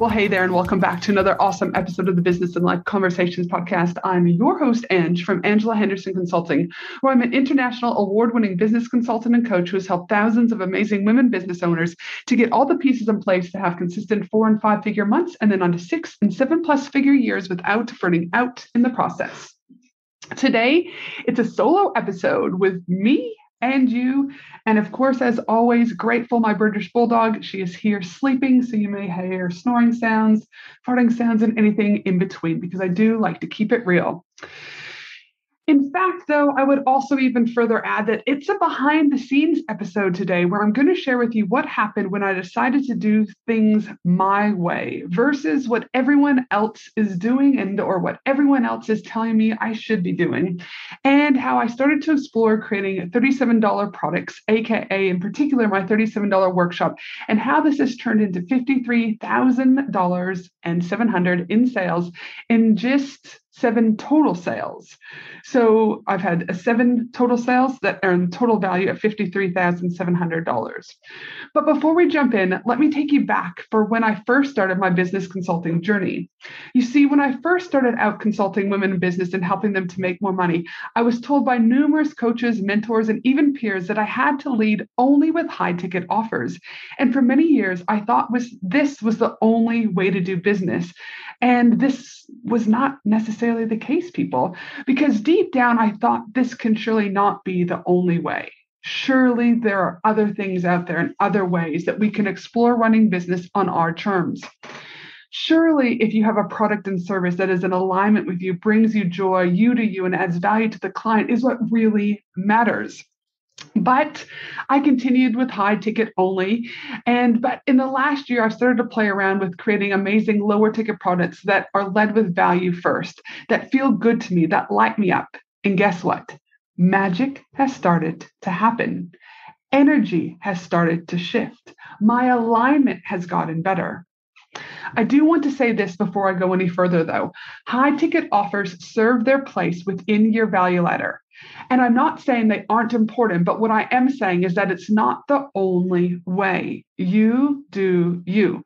Well, hey there, and welcome back to another awesome episode of the Business and Life Conversations podcast. I'm your host, Ange, from Angela Henderson Consulting, where I'm an international award winning business consultant and coach who has helped thousands of amazing women business owners to get all the pieces in place to have consistent four and five figure months and then on to six and seven plus figure years without burning out in the process. Today, it's a solo episode with me and you. And of course, as always, grateful my British Bulldog. She is here sleeping, so you may hear snoring sounds, farting sounds, and anything in between because I do like to keep it real. In fact, though, I would also even further add that it's a behind the scenes episode today where I'm going to share with you what happened when I decided to do things my way versus what everyone else is doing and or what everyone else is telling me I should be doing and how I started to explore creating $37 products, aka in particular my $37 workshop and how this has turned into $53,000 and 700 in sales in just seven total sales. So I've had a seven total sales that earn total value at $53,700. But before we jump in, let me take you back for when I first started my business consulting journey. You see, when I first started out consulting women in business and helping them to make more money, I was told by numerous coaches, mentors, and even peers that I had to lead only with high ticket offers. And for many years, I thought was this was the only way to do business. And this was not necessarily the case, people, because deep down I thought this can surely not be the only way. Surely there are other things out there and other ways that we can explore running business on our terms. Surely, if you have a product and service that is in alignment with you, brings you joy, you to you, and adds value to the client, is what really matters. But I continued with high ticket only. And but in the last year, I've started to play around with creating amazing lower ticket products that are led with value first, that feel good to me, that light me up. And guess what? Magic has started to happen. Energy has started to shift. My alignment has gotten better. I do want to say this before I go any further, though. High ticket offers serve their place within your value ladder. And I'm not saying they aren't important, but what I am saying is that it's not the only way. You do you.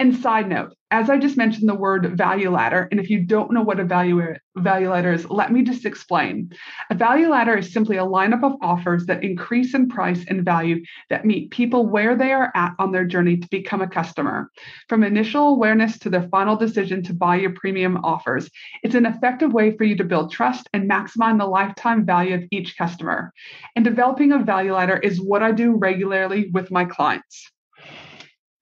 And side note, as I just mentioned the word value ladder, and if you don't know what a value, value ladder is, let me just explain. A value ladder is simply a lineup of offers that increase in price and value that meet people where they are at on their journey to become a customer. From initial awareness to their final decision to buy your premium offers, it's an effective way for you to build trust and maximize the lifetime value of each customer. And developing a value ladder is what I do regularly with my clients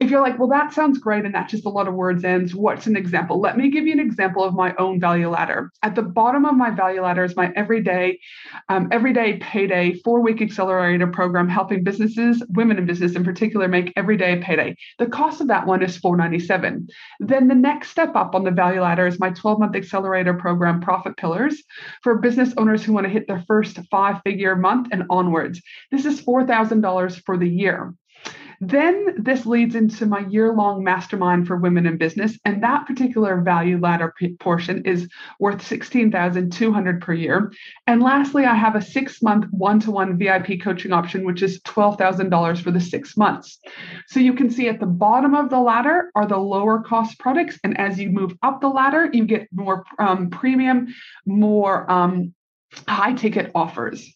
if you're like, well, that sounds great and that's just a lot of words ends, what's an example? Let me give you an example of my own value ladder. At the bottom of my value ladder is my everyday, um, everyday payday four week accelerator program helping businesses, women in business in particular, make everyday payday. The cost of that one is 497. Then the next step up on the value ladder is my 12 month accelerator program, Profit Pillars, for business owners who want to hit their first five figure month and onwards. This is $4,000 for the year. Then this leads into my year long mastermind for women in business. And that particular value ladder p- portion is worth 16,200 per year. And lastly, I have a six month one to one VIP coaching option, which is $12,000 for the six months. So you can see at the bottom of the ladder are the lower cost products. And as you move up the ladder, you get more um, premium, more um, high ticket offers.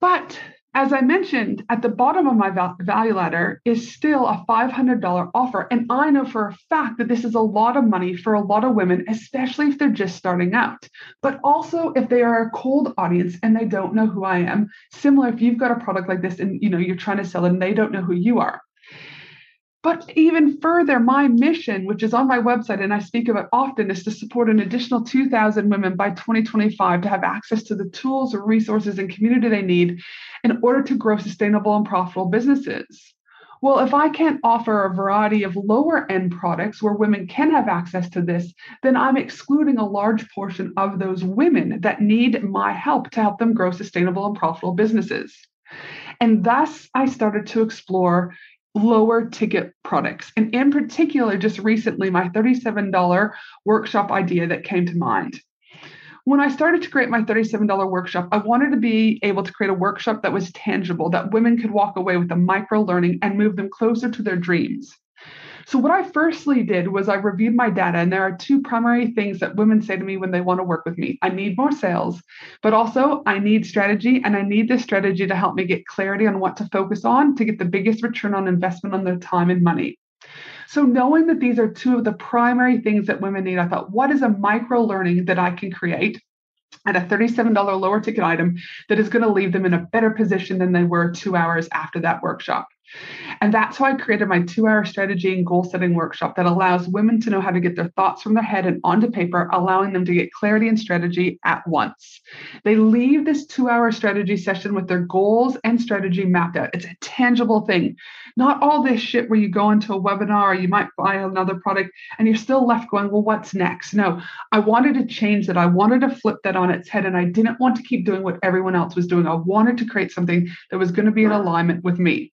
But as I mentioned, at the bottom of my value ladder is still a $500 offer. And I know for a fact that this is a lot of money for a lot of women, especially if they're just starting out. But also if they are a cold audience and they don't know who I am, similar if you've got a product like this and you know you're trying to sell it and they don't know who you are. But even further, my mission, which is on my website and I speak of it often, is to support an additional 2,000 women by 2025 to have access to the tools, resources, and community they need in order to grow sustainable and profitable businesses. Well, if I can't offer a variety of lower end products where women can have access to this, then I'm excluding a large portion of those women that need my help to help them grow sustainable and profitable businesses. And thus, I started to explore lower ticket products. And in particular, just recently, my $37 workshop idea that came to mind when I started to create my $37 workshop, I wanted to be able to create a workshop that was tangible, that women could walk away with a micro learning and move them closer to their dreams. So, what I firstly did was I reviewed my data, and there are two primary things that women say to me when they want to work with me I need more sales, but also I need strategy, and I need this strategy to help me get clarity on what to focus on to get the biggest return on investment on their time and money. So, knowing that these are two of the primary things that women need, I thought, what is a micro learning that I can create at a $37 lower ticket item that is going to leave them in a better position than they were two hours after that workshop? And that's why I created my two hour strategy and goal setting workshop that allows women to know how to get their thoughts from their head and onto paper, allowing them to get clarity and strategy at once. They leave this two hour strategy session with their goals and strategy mapped out. It's a tangible thing, not all this shit where you go into a webinar or you might buy another product and you're still left going, well, what's next? No, I wanted to change that. I wanted to flip that on its head and I didn't want to keep doing what everyone else was doing. I wanted to create something that was going to be in alignment with me.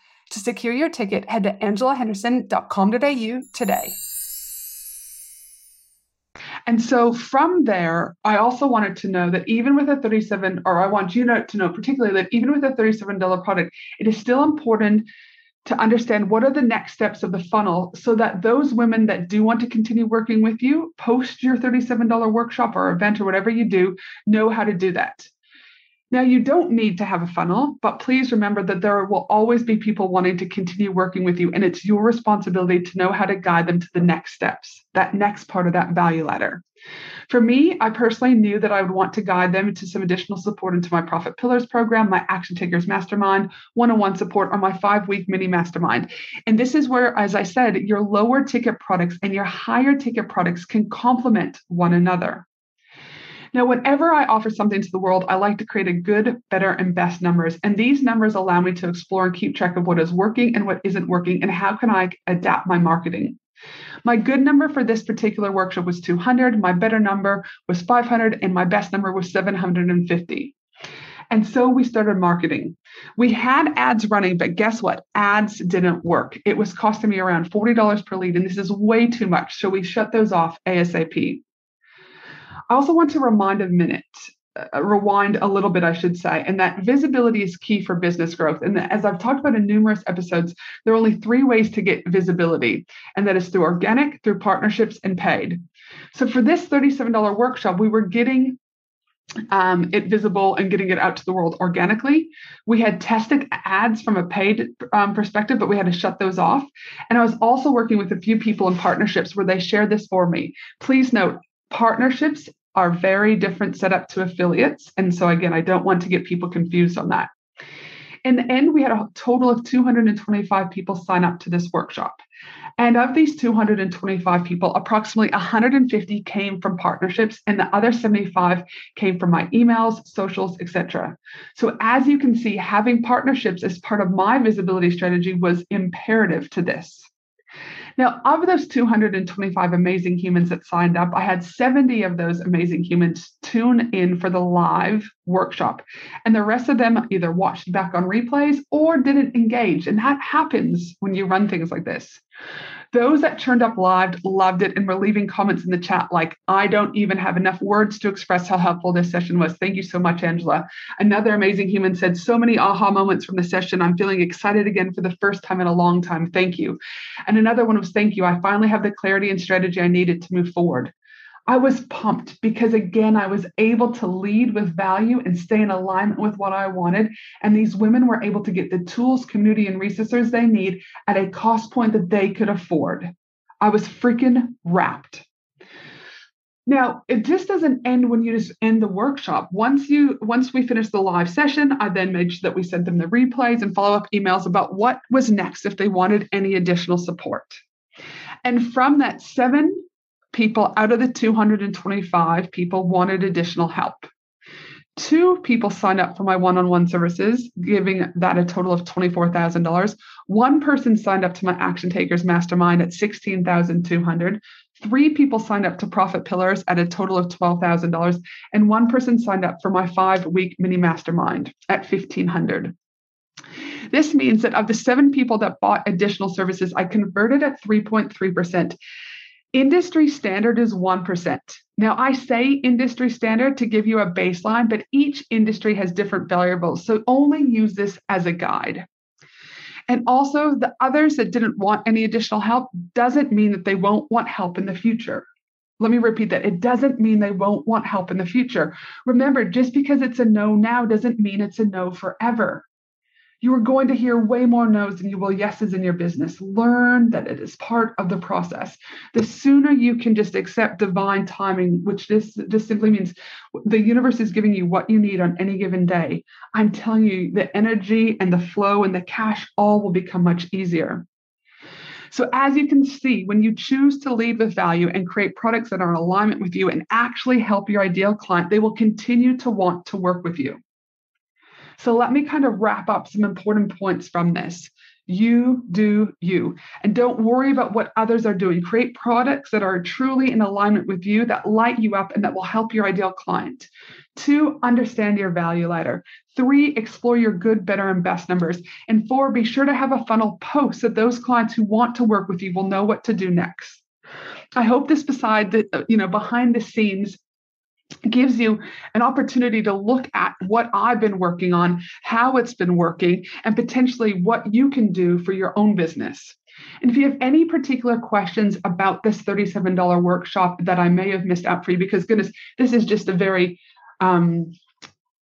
To secure your ticket, head to angelahenderson.com.au today. And so from there, I also wanted to know that even with a 37, or I want you to, know particularly that even with a $37 product, it is still important to understand what are the next steps of the funnel so that those women that do want to continue working with you post your $37 workshop or event or whatever you do know how to do that now, you don't need to have a funnel, but please remember that there will always be people wanting to continue working with you, and it's your responsibility to know how to guide them to the next steps, that next part of that value ladder. For me, I personally knew that I would want to guide them to some additional support into my Profit Pillars program, my Action Takers Mastermind, one on one support, or my five week mini mastermind. And this is where, as I said, your lower ticket products and your higher ticket products can complement one another. Now, whenever I offer something to the world, I like to create a good, better, and best numbers. And these numbers allow me to explore and keep track of what is working and what isn't working, and how can I adapt my marketing. My good number for this particular workshop was 200, my better number was 500, and my best number was 750. And so we started marketing. We had ads running, but guess what? Ads didn't work. It was costing me around $40 per lead, and this is way too much. So we shut those off ASAP. I also want to remind a minute, uh, rewind a little bit, I should say, and that visibility is key for business growth. And as I've talked about in numerous episodes, there are only three ways to get visibility, and that is through organic, through partnerships, and paid. So for this $37 workshop, we were getting um, it visible and getting it out to the world organically. We had tested ads from a paid um, perspective, but we had to shut those off. And I was also working with a few people in partnerships where they shared this for me. Please note, partnerships are very different setup to affiliates. And so, again, I don't want to get people confused on that. In the end, we had a total of 225 people sign up to this workshop. And of these 225 people, approximately 150 came from partnerships, and the other 75 came from my emails, socials, etc. So, as you can see, having partnerships as part of my visibility strategy was imperative to this. Now, of those 225 amazing humans that signed up, I had 70 of those amazing humans tune in for the live workshop. And the rest of them either watched back on replays or didn't engage. And that happens when you run things like this. Those that turned up live loved it and were leaving comments in the chat like, I don't even have enough words to express how helpful this session was. Thank you so much, Angela. Another amazing human said, So many aha moments from the session. I'm feeling excited again for the first time in a long time. Thank you. And another one was, Thank you. I finally have the clarity and strategy I needed to move forward. I was pumped because, again, I was able to lead with value and stay in alignment with what I wanted. And these women were able to get the tools, community, and resources they need at a cost point that they could afford. I was freaking rapt. Now, it just doesn't end when you just end the workshop. Once you once we finished the live session, I then made sure that we sent them the replays and follow-up emails about what was next if they wanted any additional support. And from that seven people out of the 225 people wanted additional help. Two people signed up for my one on one services, giving that a total of $24,000. One person signed up to my Action Takers Mastermind at 16,200. Three people signed up to Profit Pillars at a total of $12,000. And one person signed up for my five week mini mastermind at 1,500. This means that of the seven people that bought additional services, I converted at 3.3%. Industry standard is 1%. Now, I say industry standard to give you a baseline, but each industry has different variables. So only use this as a guide. And also, the others that didn't want any additional help doesn't mean that they won't want help in the future. Let me repeat that. It doesn't mean they won't want help in the future. Remember, just because it's a no now doesn't mean it's a no forever you are going to hear way more no's than you will yeses in your business. Learn that it is part of the process. The sooner you can just accept divine timing, which this just simply means the universe is giving you what you need on any given day. I'm telling you, the energy and the flow and the cash all will become much easier. So, as you can see, when you choose to lead with value and create products that are in alignment with you and actually help your ideal client, they will continue to want to work with you. So let me kind of wrap up some important points from this. You do you. And don't worry about what others are doing. Create products that are truly in alignment with you, that light you up, and that will help your ideal client. Two, understand your value ladder. Three, explore your good, better, and best numbers. And four, be sure to have a funnel post that those clients who want to work with you will know what to do next. I hope this beside the, you know, behind the scenes gives you an opportunity to look at what I've been working on, how it's been working, and potentially what you can do for your own business. And if you have any particular questions about this $37 workshop that I may have missed out for you, because goodness, this is just a very um,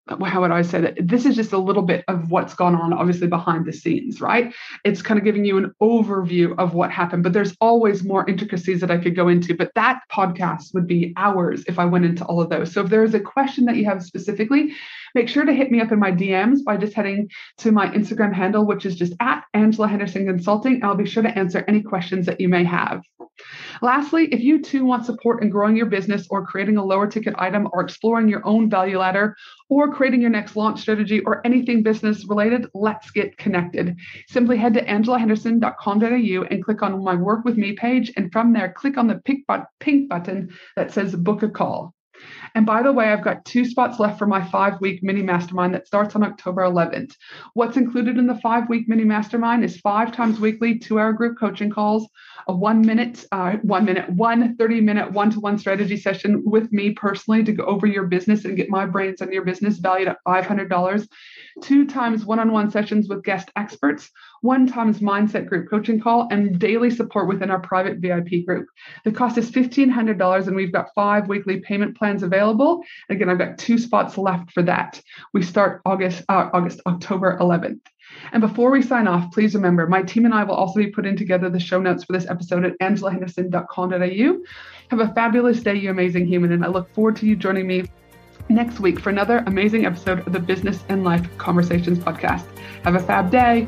how would I say that? This is just a little bit of what's gone on, obviously, behind the scenes, right? It's kind of giving you an overview of what happened, but there's always more intricacies that I could go into. But that podcast would be hours if I went into all of those. So if there is a question that you have specifically, make sure to hit me up in my DMs by just heading to my Instagram handle, which is just at Angela Henderson Consulting. I'll be sure to answer any questions that you may have. Lastly, if you too want support in growing your business or creating a lower ticket item or exploring your own value ladder or creating your next launch strategy or anything business related, let's get connected. Simply head to angelahenderson.com.au and click on my work with me page. And from there, click on the pink button that says book a call. And by the way, I've got two spots left for my five week mini mastermind that starts on October 11th. What's included in the five week mini mastermind is five times weekly, two hour group coaching calls, a one minute, uh, one minute, one 30 minute one to one strategy session with me personally to go over your business and get my brains on your business valued at $500, two times one on one sessions with guest experts, one times mindset group coaching call, and daily support within our private VIP group. The cost is $1,500, and we've got five weekly payment plans available. Again, I've got two spots left for that. We start August, uh, August, October 11th. And before we sign off, please remember my team and I will also be putting together the show notes for this episode at angelahenderson.com.au. Have a fabulous day, you amazing human, and I look forward to you joining me next week for another amazing episode of the Business and Life Conversations podcast. Have a fab day.